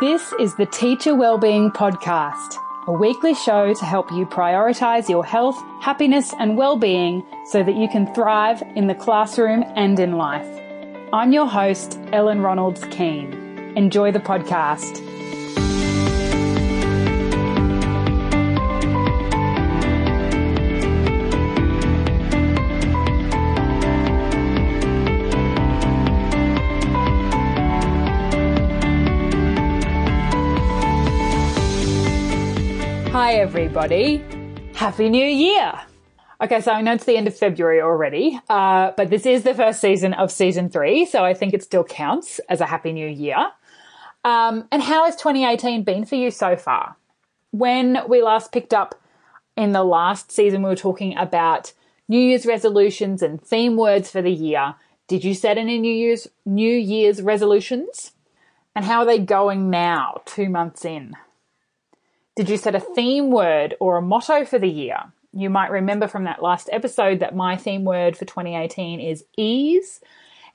This is the Teacher Wellbeing Podcast, a weekly show to help you prioritize your health, happiness, and well-being so that you can thrive in the classroom and in life. I'm your host, Ellen Ronalds Keane. Enjoy the podcast. Hi, everybody. Happy New Year. Okay, so I know it's the end of February already, uh, but this is the first season of season three, so I think it still counts as a Happy New Year. Um, and how has 2018 been for you so far? When we last picked up in the last season, we were talking about New Year's resolutions and theme words for the year. Did you set any New Year's New Year's resolutions? And how are they going now, two months in? Did you set a theme word or a motto for the year? You might remember from that last episode that my theme word for 2018 is ease.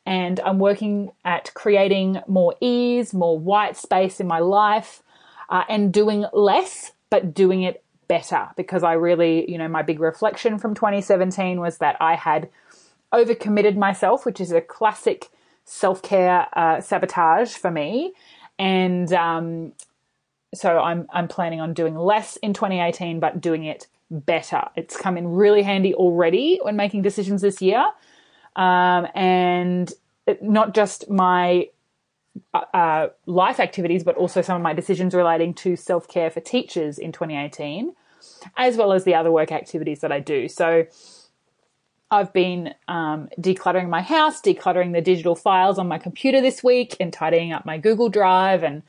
And I'm working at creating more ease, more white space in my life, uh, and doing less, but doing it better. Because I really, you know, my big reflection from 2017 was that I had overcommitted myself, which is a classic self care uh, sabotage for me. And um, so I'm I'm planning on doing less in 2018, but doing it better. It's come in really handy already when making decisions this year, um, and it, not just my uh, uh life activities, but also some of my decisions relating to self care for teachers in 2018, as well as the other work activities that I do. So. I've been um, decluttering my house, decluttering the digital files on my computer this week, and tidying up my Google Drive and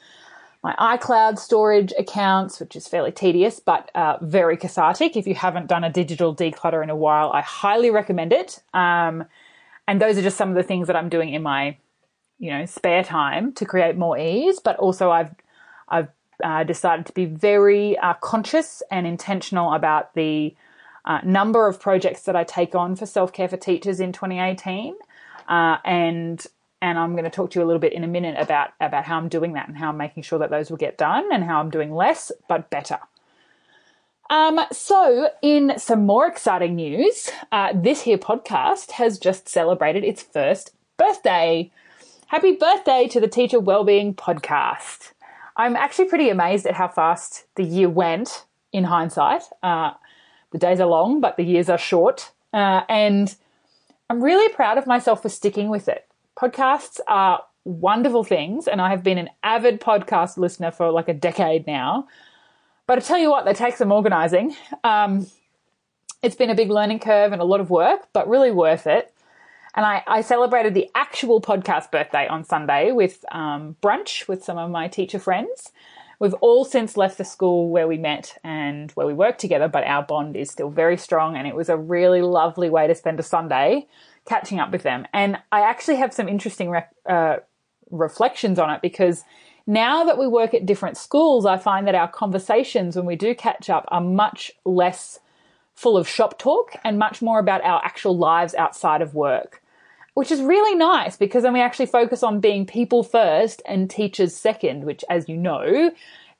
my iCloud storage accounts, which is fairly tedious but uh, very cathartic. If you haven't done a digital declutter in a while, I highly recommend it. Um, and those are just some of the things that I'm doing in my, you know, spare time to create more ease. But also, I've I've uh, decided to be very uh, conscious and intentional about the uh, number of projects that I take on for self care for teachers in 2018. Uh, and and I'm going to talk to you a little bit in a minute about about how I'm doing that and how I'm making sure that those will get done and how I'm doing less but better. Um, so, in some more exciting news, uh, this here podcast has just celebrated its first birthday. Happy birthday to the Teacher Wellbeing Podcast. I'm actually pretty amazed at how fast the year went in hindsight. Uh, the days are long, but the years are short. Uh, and I'm really proud of myself for sticking with it podcasts are wonderful things, and I have been an avid podcast listener for like a decade now. But I tell you what, they take some organizing. Um, it's been a big learning curve and a lot of work, but really worth it. And I, I celebrated the actual podcast birthday on Sunday with um, brunch with some of my teacher friends. We've all since left the school where we met and where we worked together, but our bond is still very strong. And it was a really lovely way to spend a Sunday catching up with them. And I actually have some interesting re- uh, reflections on it because now that we work at different schools, I find that our conversations when we do catch up are much less full of shop talk and much more about our actual lives outside of work, which is really nice because then we actually focus on being people first and teachers second, which, as you know,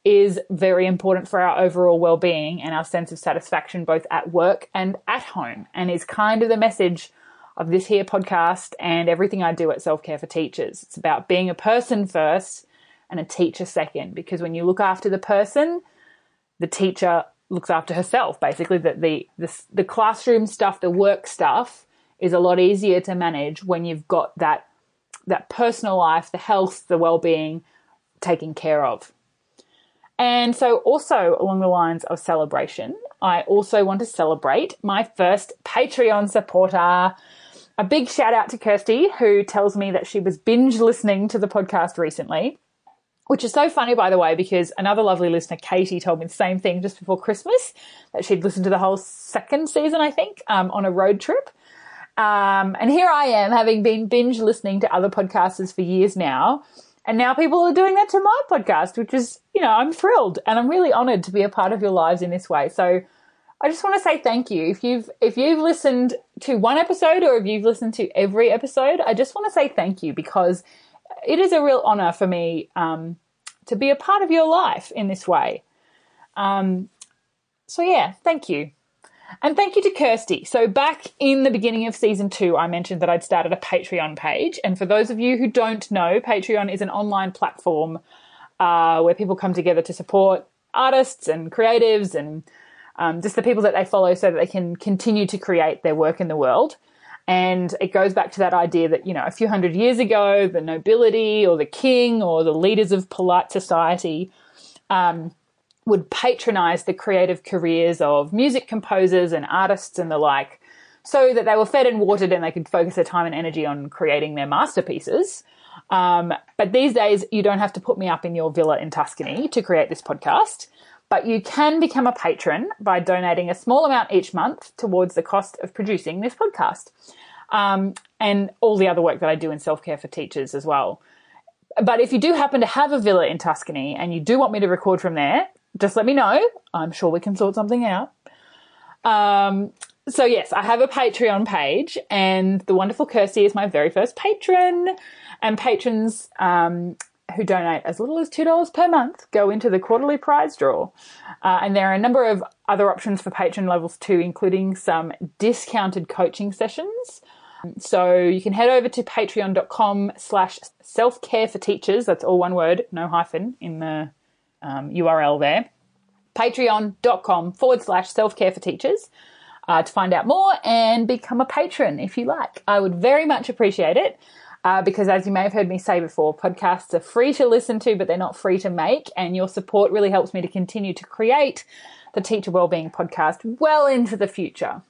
is very important for our overall well-being and our sense of satisfaction both at work and at home and is kind of the message of this here podcast and everything I do at Self Care for Teachers. It's about being a person first and a teacher second, because when you look after the person, the teacher looks after herself. Basically, that the, the the classroom stuff, the work stuff, is a lot easier to manage when you've got that that personal life, the health, the well being taken care of. And so, also along the lines of celebration, I also want to celebrate my first Patreon supporter. A big shout out to Kirsty, who tells me that she was binge listening to the podcast recently, which is so funny, by the way, because another lovely listener, Katie, told me the same thing just before Christmas that she'd listened to the whole second season, I think, um, on a road trip. Um, and here I am, having been binge listening to other podcasters for years now. And now people are doing that to my podcast, which is, you know, I'm thrilled and I'm really honored to be a part of your lives in this way. So I just want to say thank you. If you've if you've listened to one episode or if you've listened to every episode, I just want to say thank you because it is a real honor for me um, to be a part of your life in this way. Um, so yeah, thank you. And thank you to Kirsty. So, back in the beginning of season two, I mentioned that I'd started a Patreon page. And for those of you who don't know, Patreon is an online platform uh, where people come together to support artists and creatives and um, just the people that they follow so that they can continue to create their work in the world. And it goes back to that idea that, you know, a few hundred years ago, the nobility or the king or the leaders of polite society um, would patronize the creative careers of music composers and artists and the like so that they were fed and watered and they could focus their time and energy on creating their masterpieces. Um, but these days, you don't have to put me up in your villa in Tuscany to create this podcast. But you can become a patron by donating a small amount each month towards the cost of producing this podcast. Um, and all the other work that I do in self care for teachers as well. But if you do happen to have a villa in Tuscany and you do want me to record from there, just let me know. I'm sure we can sort something out. Um, so yes, I have a Patreon page, and the wonderful Kirsty is my very first patron. And patrons um, who donate as little as $2 per month go into the quarterly prize draw. Uh, and there are a number of other options for patron levels too, including some discounted coaching sessions. So you can head over to patreon.com slash self-care for teachers. That's all one word, no hyphen in the um, URL there. Patreon.com forward slash self-care for teachers. Uh, to find out more and become a patron if you like. I would very much appreciate it uh, because as you may have heard me say before, podcasts are free to listen to, but they're not free to make. And your support really helps me to continue to create the Teacher Wellbeing podcast well into the future.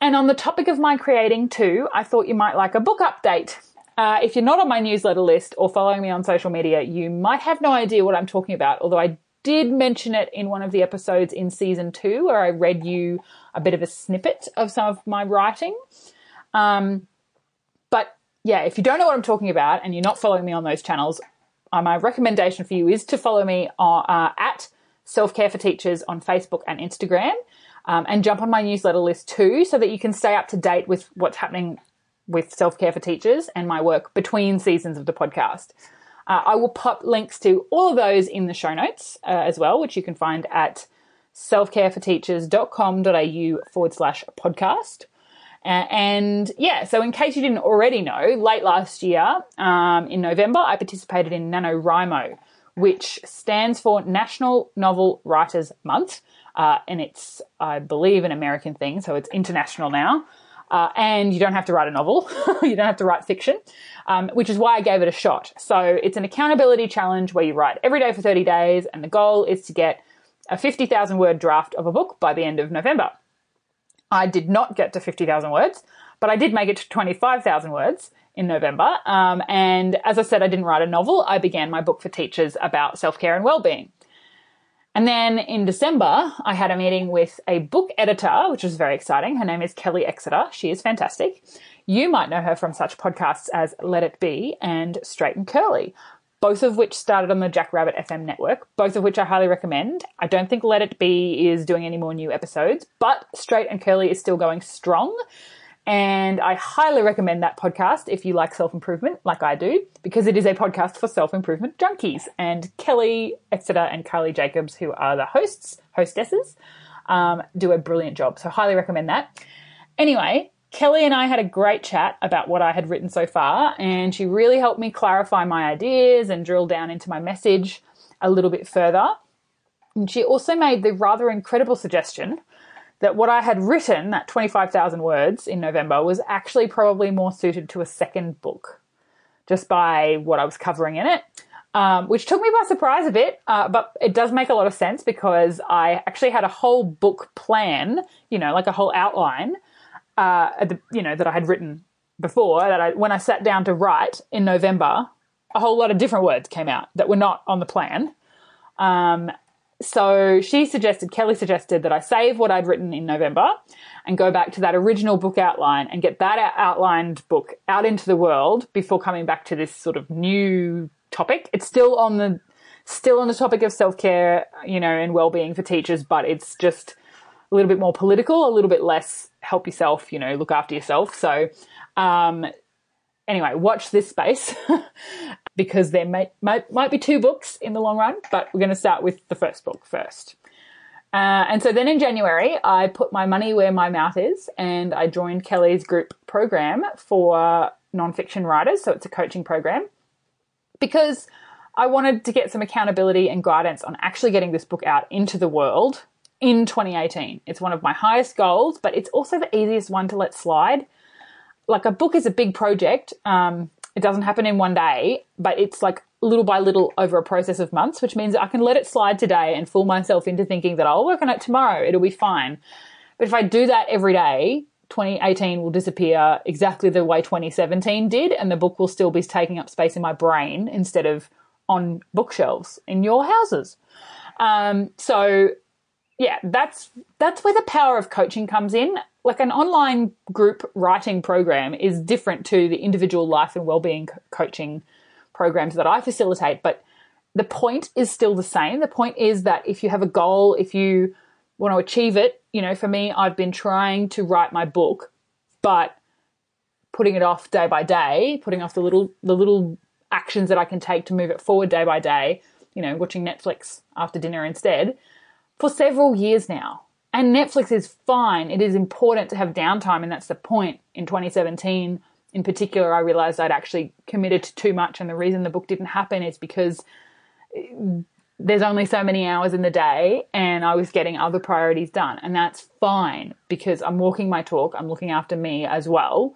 And on the topic of my creating too, I thought you might like a book update. Uh, if you're not on my newsletter list or following me on social media, you might have no idea what I'm talking about, although I did mention it in one of the episodes in season two where I read you a bit of a snippet of some of my writing. Um, yeah, if you don't know what I'm talking about and you're not following me on those channels, uh, my recommendation for you is to follow me on, uh, at Self Care for Teachers on Facebook and Instagram, um, and jump on my newsletter list too, so that you can stay up to date with what's happening with Self Care for Teachers and my work between seasons of the podcast. Uh, I will pop links to all of those in the show notes uh, as well, which you can find at selfcareforteachers.com.au forward slash podcast. And yeah, so in case you didn't already know, late last year um, in November, I participated in NaNoWriMo, which stands for National Novel Writers Month. Uh, and it's, I believe, an American thing, so it's international now. Uh, and you don't have to write a novel, you don't have to write fiction, um, which is why I gave it a shot. So it's an accountability challenge where you write every day for 30 days, and the goal is to get a 50,000 word draft of a book by the end of November. I did not get to 50,000 words, but I did make it to 25,000 words in November. Um, and as I said, I didn't write a novel. I began my book for teachers about self care and well being. And then in December, I had a meeting with a book editor, which was very exciting. Her name is Kelly Exeter. She is fantastic. You might know her from such podcasts as Let It Be and Straight and Curly both of which started on the Jackrabbit FM network, both of which I highly recommend. I don't think Let It Be is doing any more new episodes, but Straight and Curly is still going strong. And I highly recommend that podcast if you like self improvement, like I do, because it is a podcast for self improvement junkies. And Kelly Exeter and Carly Jacobs, who are the hosts, hostesses, um, do a brilliant job. So, highly recommend that. Anyway, Kelly and I had a great chat about what I had written so far, and she really helped me clarify my ideas and drill down into my message a little bit further. And she also made the rather incredible suggestion that what I had written, that 25,000 words in November, was actually probably more suited to a second book, just by what I was covering in it. Um, which took me by surprise a bit, uh, but it does make a lot of sense because I actually had a whole book plan, you know, like a whole outline uh, the, you know, that I had written before that I, when I sat down to write in November, a whole lot of different words came out that were not on the plan. Um, so she suggested, Kelly suggested that I save what I'd written in November and go back to that original book outline and get that outlined book out into the world before coming back to this sort of new topic. It's still on the, still on the topic of self care, you know, and well being for teachers, but it's just a little bit more political, a little bit less help yourself, you know, look after yourself. So, um, anyway, watch this space. because there may, might, might be two books in the long run, but we're going to start with the first book first. Uh, and so then in January, I put my money where my mouth is and I joined Kelly's group program for nonfiction writers. So it's a coaching program because I wanted to get some accountability and guidance on actually getting this book out into the world in 2018. It's one of my highest goals, but it's also the easiest one to let slide. Like a book is a big project. Um, it doesn't happen in one day, but it's like little by little over a process of months, which means I can let it slide today and fool myself into thinking that I'll work on it tomorrow. It'll be fine. But if I do that every day, 2018 will disappear exactly the way 2017 did, and the book will still be taking up space in my brain instead of on bookshelves in your houses. Um, so yeah, that's that's where the power of coaching comes in. Like an online group writing program is different to the individual life and well-being coaching programs that I facilitate, but the point is still the same. The point is that if you have a goal, if you want to achieve it, you know, for me, I've been trying to write my book, but putting it off day by day, putting off the little the little actions that I can take to move it forward day by day, you know, watching Netflix after dinner instead for several years now. And Netflix is fine. It is important to have downtime, and that's the point. In 2017, in particular, I realized I'd actually committed to too much, and the reason the book didn't happen is because there's only so many hours in the day, and I was getting other priorities done, and that's fine because I'm walking my talk, I'm looking after me as well.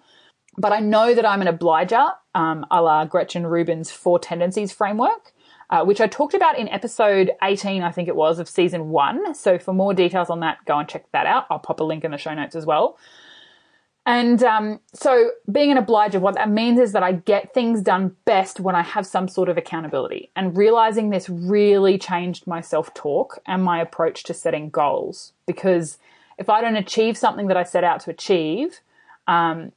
But I know that I'm an obliger, um, a la Gretchen Rubin's Four Tendencies framework uh, which I talked about in episode 18, I think it was, of season one. So for more details on that, go and check that out. I'll pop a link in the show notes as well. And um, so, being an obliger, what that means is that I get things done best when I have some sort of accountability. And realizing this really changed my self talk and my approach to setting goals. Because if I don't achieve something that I set out to achieve, um,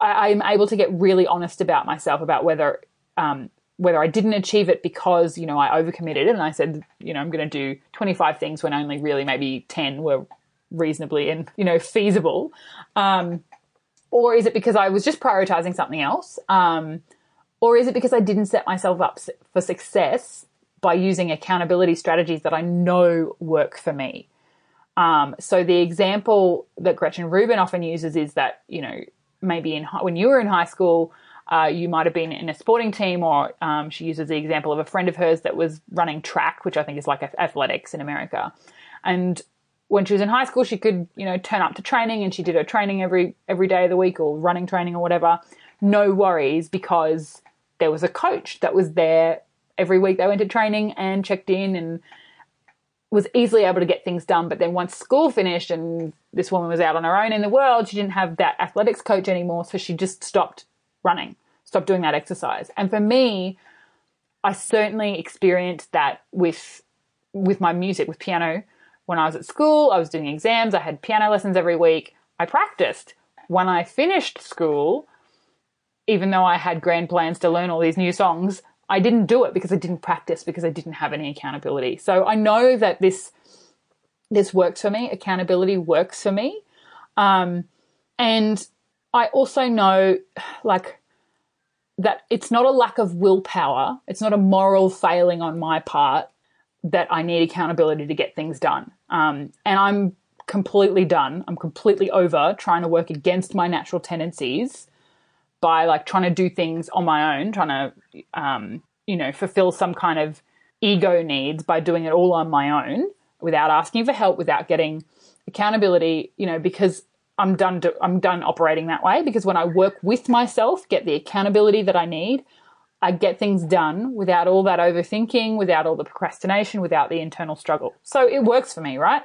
I, am able to get really honest about myself about whether um, whether I didn't achieve it because, you know, I overcommitted and I said, you know, I'm going to do 25 things when only really maybe 10 were reasonably and, you know, feasible. Um, or is it because I was just prioritizing something else? Um, or is it because I didn't set myself up for success by using accountability strategies that I know work for me? Um, so the example that Gretchen Rubin often uses is that, you know, maybe in when you were in high school, uh, you might have been in a sporting team, or um, she uses the example of a friend of hers that was running track, which I think is like athletics in America. And when she was in high school, she could, you know, turn up to training, and she did her training every every day of the week, or running training or whatever. No worries because there was a coach that was there every week. They went to training and checked in and was easily able to get things done. But then once school finished and this woman was out on her own in the world, she didn't have that athletics coach anymore, so she just stopped running, stop doing that exercise. And for me, I certainly experienced that with with my music, with piano. When I was at school, I was doing exams, I had piano lessons every week. I practiced. When I finished school, even though I had grand plans to learn all these new songs, I didn't do it because I didn't practice because I didn't have any accountability. So I know that this this works for me. Accountability works for me. Um, and I also know, like, that it's not a lack of willpower, it's not a moral failing on my part that I need accountability to get things done. Um, and I'm completely done. I'm completely over trying to work against my natural tendencies by like trying to do things on my own, trying to, um, you know, fulfill some kind of ego needs by doing it all on my own without asking for help, without getting accountability, you know, because I'm done. Do, I'm done operating that way because when I work with myself, get the accountability that I need, I get things done without all that overthinking, without all the procrastination, without the internal struggle. So it works for me, right?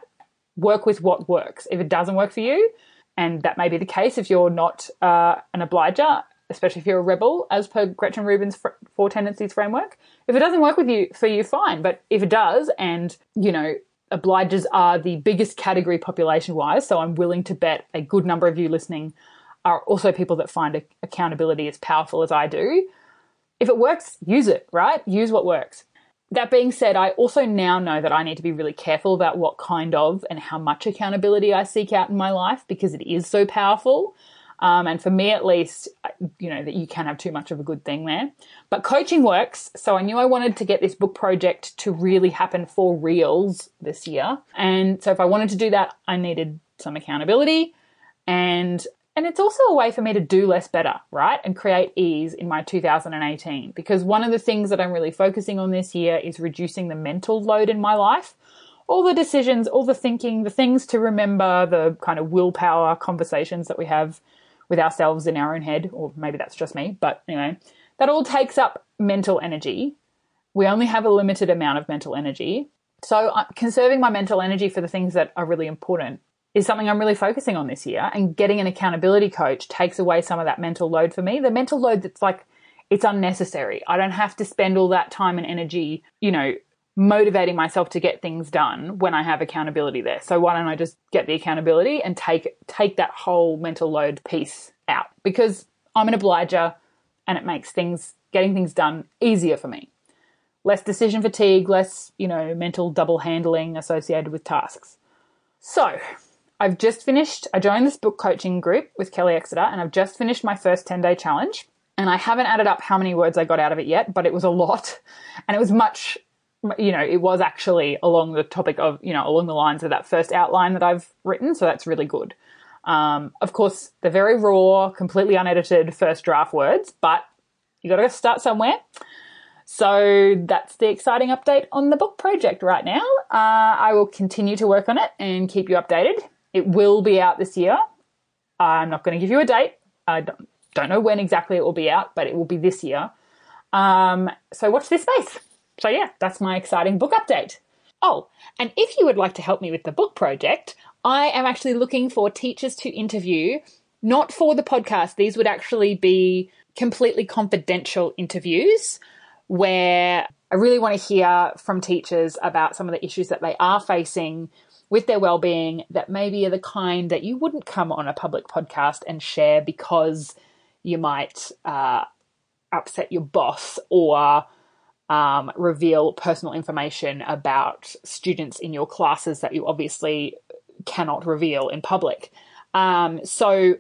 Work with what works. If it doesn't work for you, and that may be the case if you're not uh, an obliger, especially if you're a rebel, as per Gretchen Rubin's Four Tendencies framework. If it doesn't work with you for you, fine. But if it does, and you know obligers are uh, the biggest category population wise, so I'm willing to bet a good number of you listening are also people that find accountability as powerful as I do. If it works, use it, right? Use what works. That being said, I also now know that I need to be really careful about what kind of and how much accountability I seek out in my life because it is so powerful. Um, and for me, at least, you know, that you can have too much of a good thing there. But coaching works. So I knew I wanted to get this book project to really happen for reals this year. And so if I wanted to do that, I needed some accountability and and it's also a way for me to do less better, right? And create ease in my 2018. Because one of the things that I'm really focusing on this year is reducing the mental load in my life. All the decisions, all the thinking, the things to remember, the kind of willpower conversations that we have with ourselves in our own head, or maybe that's just me, but anyway, that all takes up mental energy. We only have a limited amount of mental energy. So uh, conserving my mental energy for the things that are really important is something I'm really focusing on this year. And getting an accountability coach takes away some of that mental load for me. The mental load that's like, it's unnecessary. I don't have to spend all that time and energy, you know, motivating myself to get things done when I have accountability there. So why don't I just get the accountability and take take that whole mental load piece out? Because I'm an obliger and it makes things getting things done easier for me. Less decision fatigue, less, you know, mental double handling associated with tasks. So, I've just finished, I joined this book coaching group with Kelly Exeter and I've just finished my first 10 day challenge. And I haven't added up how many words I got out of it yet, but it was a lot. And it was much, you know, it was actually along the topic of, you know, along the lines of that first outline that I've written. So that's really good. Um, of course, the very raw, completely unedited first draft words, but you got to start somewhere. So that's the exciting update on the book project right now. Uh, I will continue to work on it and keep you updated. It will be out this year. I'm not going to give you a date. I don't, don't know when exactly it will be out, but it will be this year. Um, so watch this space. So yeah, that's my exciting book update. Oh, and if you would like to help me with the book project, I am actually looking for teachers to interview, not for the podcast. These would actually be completely confidential interviews where I really want to hear from teachers about some of the issues that they are facing with their well-being that maybe are the kind that you wouldn't come on a public podcast and share because you might uh, upset your boss or um, reveal personal information about students in your classes that you obviously cannot reveal in public. Um, so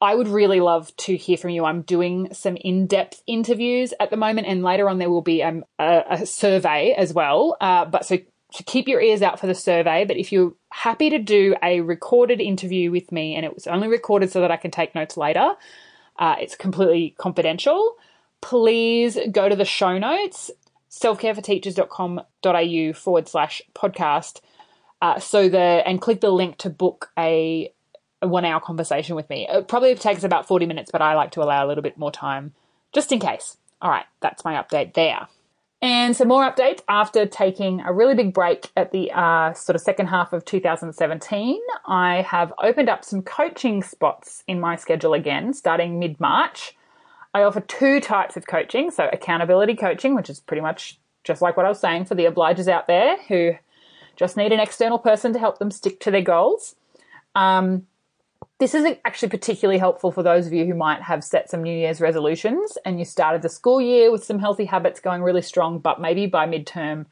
I would really love to hear from you. I'm doing some in depth interviews at the moment, and later on there will be um, a, a, survey as well. Uh, but so keep your ears out for the survey. But if you're happy to do a recorded interview with me, and it was only recorded so that I can take notes later, uh, it's completely confidential. Please go to the show notes, selfcareforteachers.com.au forward slash podcast. Uh, so the and click the link to book a, a one hour conversation with me. It probably takes about 40 minutes, but I like to allow a little bit more time just in case. All right, that's my update there. And some more updates after taking a really big break at the uh, sort of second half of 2017. I have opened up some coaching spots in my schedule again, starting mid March. I offer two types of coaching. So, accountability coaching, which is pretty much just like what I was saying for the obligers out there who just need an external person to help them stick to their goals. Um, this is actually particularly helpful for those of you who might have set some New Year's resolutions and you started the school year with some healthy habits going really strong, but maybe by midterm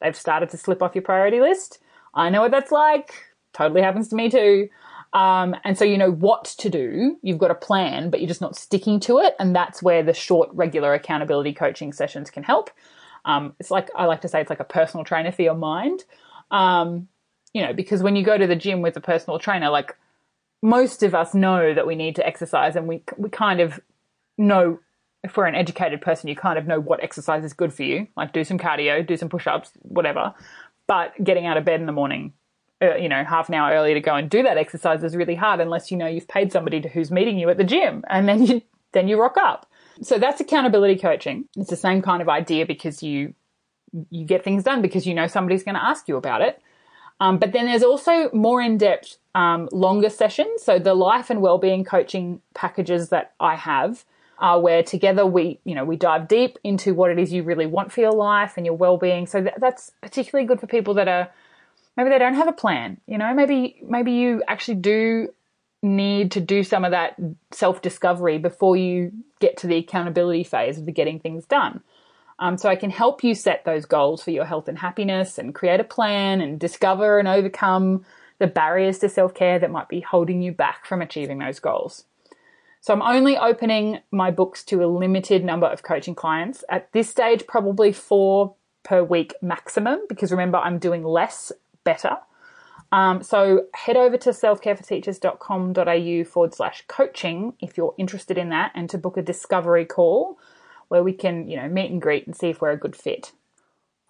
they've started to slip off your priority list. I know what that's like. Totally happens to me too. Um, and so you know what to do. You've got a plan, but you're just not sticking to it. And that's where the short, regular accountability coaching sessions can help. Um, it's like, I like to say, it's like a personal trainer for your mind. Um, you know, because when you go to the gym with a personal trainer, like most of us know that we need to exercise and we we kind of know if we're an educated person you kind of know what exercise is good for you like do some cardio do some push-ups whatever but getting out of bed in the morning uh, you know half an hour early to go and do that exercise is really hard unless you know you've paid somebody to, who's meeting you at the gym and then you then you rock up so that's accountability coaching it's the same kind of idea because you you get things done because you know somebody's going to ask you about it um, but then there's also more in depth, um, longer sessions. So the life and well-being coaching packages that I have are where together we, you know, we dive deep into what it is you really want for your life and your well-being. So th- that's particularly good for people that are maybe they don't have a plan. You know, maybe maybe you actually do need to do some of that self-discovery before you get to the accountability phase of the getting things done. Um, so I can help you set those goals for your health and happiness and create a plan and discover and overcome the barriers to self care that might be holding you back from achieving those goals. So I'm only opening my books to a limited number of coaching clients. At this stage, probably four per week maximum, because remember, I'm doing less better. Um, so head over to selfcareforteachers.com.au forward slash coaching if you're interested in that and to book a discovery call where we can, you know, meet and greet and see if we're a good fit.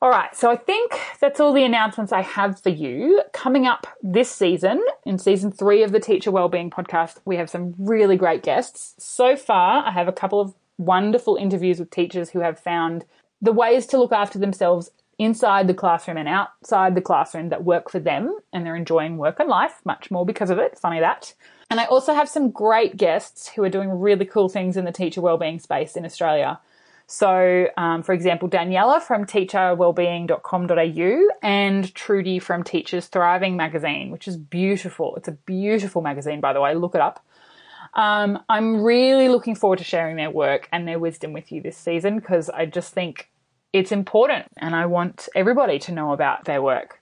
All right, so I think that's all the announcements I have for you. Coming up this season, in season three of the Teacher Wellbeing podcast, we have some really great guests. So far, I have a couple of wonderful interviews with teachers who have found the ways to look after themselves inside the classroom and outside the classroom that work for them and they're enjoying work and life much more because of it. Funny that. And I also have some great guests who are doing really cool things in the teacher wellbeing space in Australia. So, um, for example, Daniela from teacherwellbeing.com.au and Trudy from Teachers Thriving magazine, which is beautiful. It's a beautiful magazine, by the way. Look it up. Um, I'm really looking forward to sharing their work and their wisdom with you this season because I just think it's important and I want everybody to know about their work.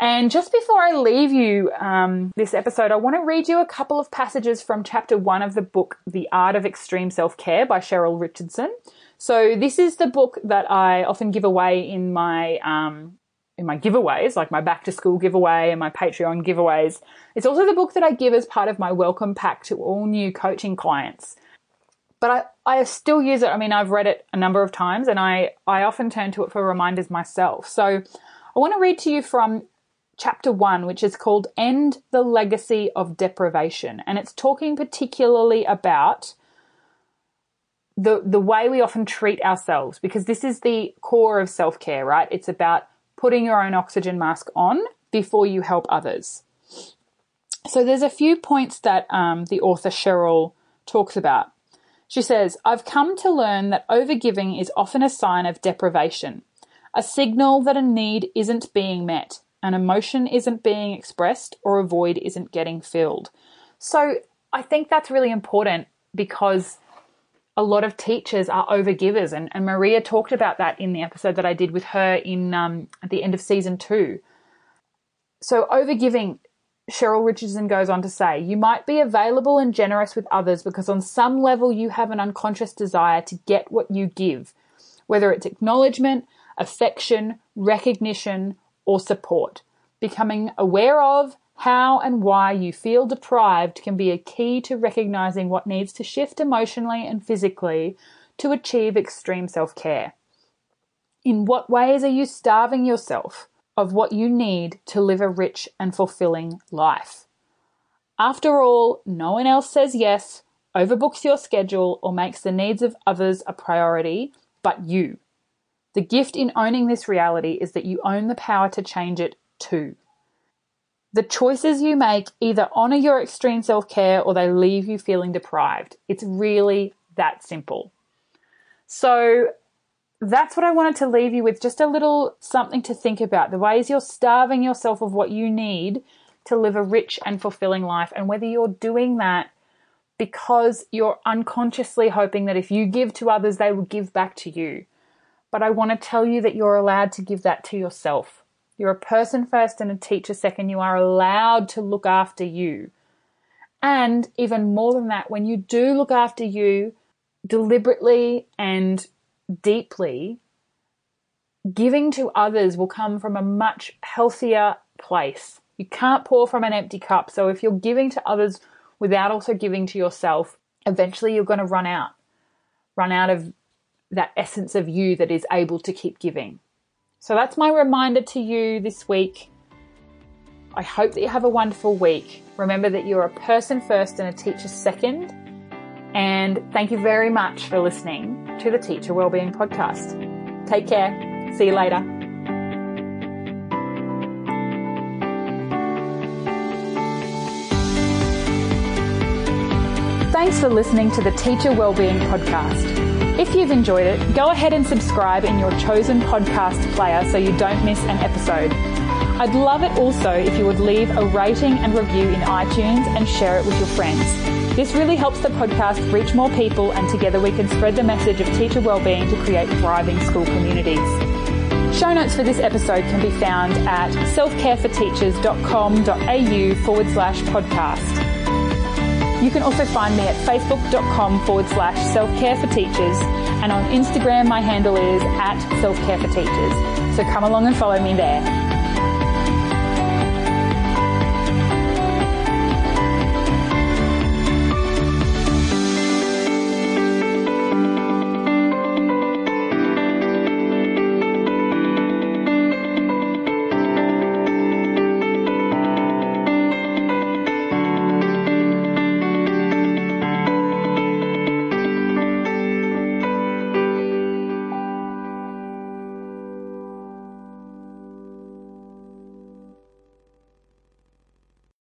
And just before I leave you um, this episode, I want to read you a couple of passages from chapter one of the book, The Art of Extreme Self Care by Cheryl Richardson. So this is the book that I often give away in my um, in my giveaways, like my back to school giveaway and my Patreon giveaways. It's also the book that I give as part of my welcome pack to all new coaching clients but I, I still use it. I mean, I've read it a number of times and I, I often turn to it for reminders myself. So I want to read to you from chapter one, which is called End the Legacy of Deprivation. And it's talking particularly about the, the way we often treat ourselves, because this is the core of self care, right? It's about putting your own oxygen mask on before you help others. So there's a few points that um, the author Cheryl talks about. She says, I've come to learn that overgiving is often a sign of deprivation, a signal that a need isn't being met, an emotion isn't being expressed, or a void isn't getting filled. So I think that's really important because a lot of teachers are overgivers, and, and Maria talked about that in the episode that I did with her in um, at the end of season two. So overgiving Cheryl Richardson goes on to say, you might be available and generous with others because on some level you have an unconscious desire to get what you give, whether it's acknowledgement, affection, recognition, or support. Becoming aware of how and why you feel deprived can be a key to recognizing what needs to shift emotionally and physically to achieve extreme self care. In what ways are you starving yourself? Of what you need to live a rich and fulfilling life. After all, no one else says yes, overbooks your schedule, or makes the needs of others a priority but you. The gift in owning this reality is that you own the power to change it too. The choices you make either honor your extreme self care or they leave you feeling deprived. It's really that simple. So, that's what I wanted to leave you with just a little something to think about the ways you're starving yourself of what you need to live a rich and fulfilling life, and whether you're doing that because you're unconsciously hoping that if you give to others, they will give back to you. But I want to tell you that you're allowed to give that to yourself. You're a person first and a teacher second. You are allowed to look after you. And even more than that, when you do look after you deliberately and deeply, giving to others will come from a much healthier place. You can't pour from an empty cup. So if you're giving to others without also giving to yourself, eventually you're going to run out. Run out of that essence of you that is able to keep giving. So that's my reminder to you this week. I hope that you have a wonderful week. Remember that you're a person first and a teacher second. And thank you very much for listening to the Teacher Wellbeing Podcast. Take care. See you later. Thanks for listening to the Teacher Wellbeing Podcast. If you've enjoyed it, go ahead and subscribe in your chosen podcast player so you don't miss an episode. I'd love it also if you would leave a rating and review in iTunes and share it with your friends. This really helps the podcast reach more people and together we can spread the message of teacher wellbeing to create thriving school communities. Show notes for this episode can be found at selfcareforteachers.com.au forward slash podcast. You can also find me at facebook.com forward slash self-care for teachers and on Instagram my handle is at self-care for teachers. So come along and follow me there.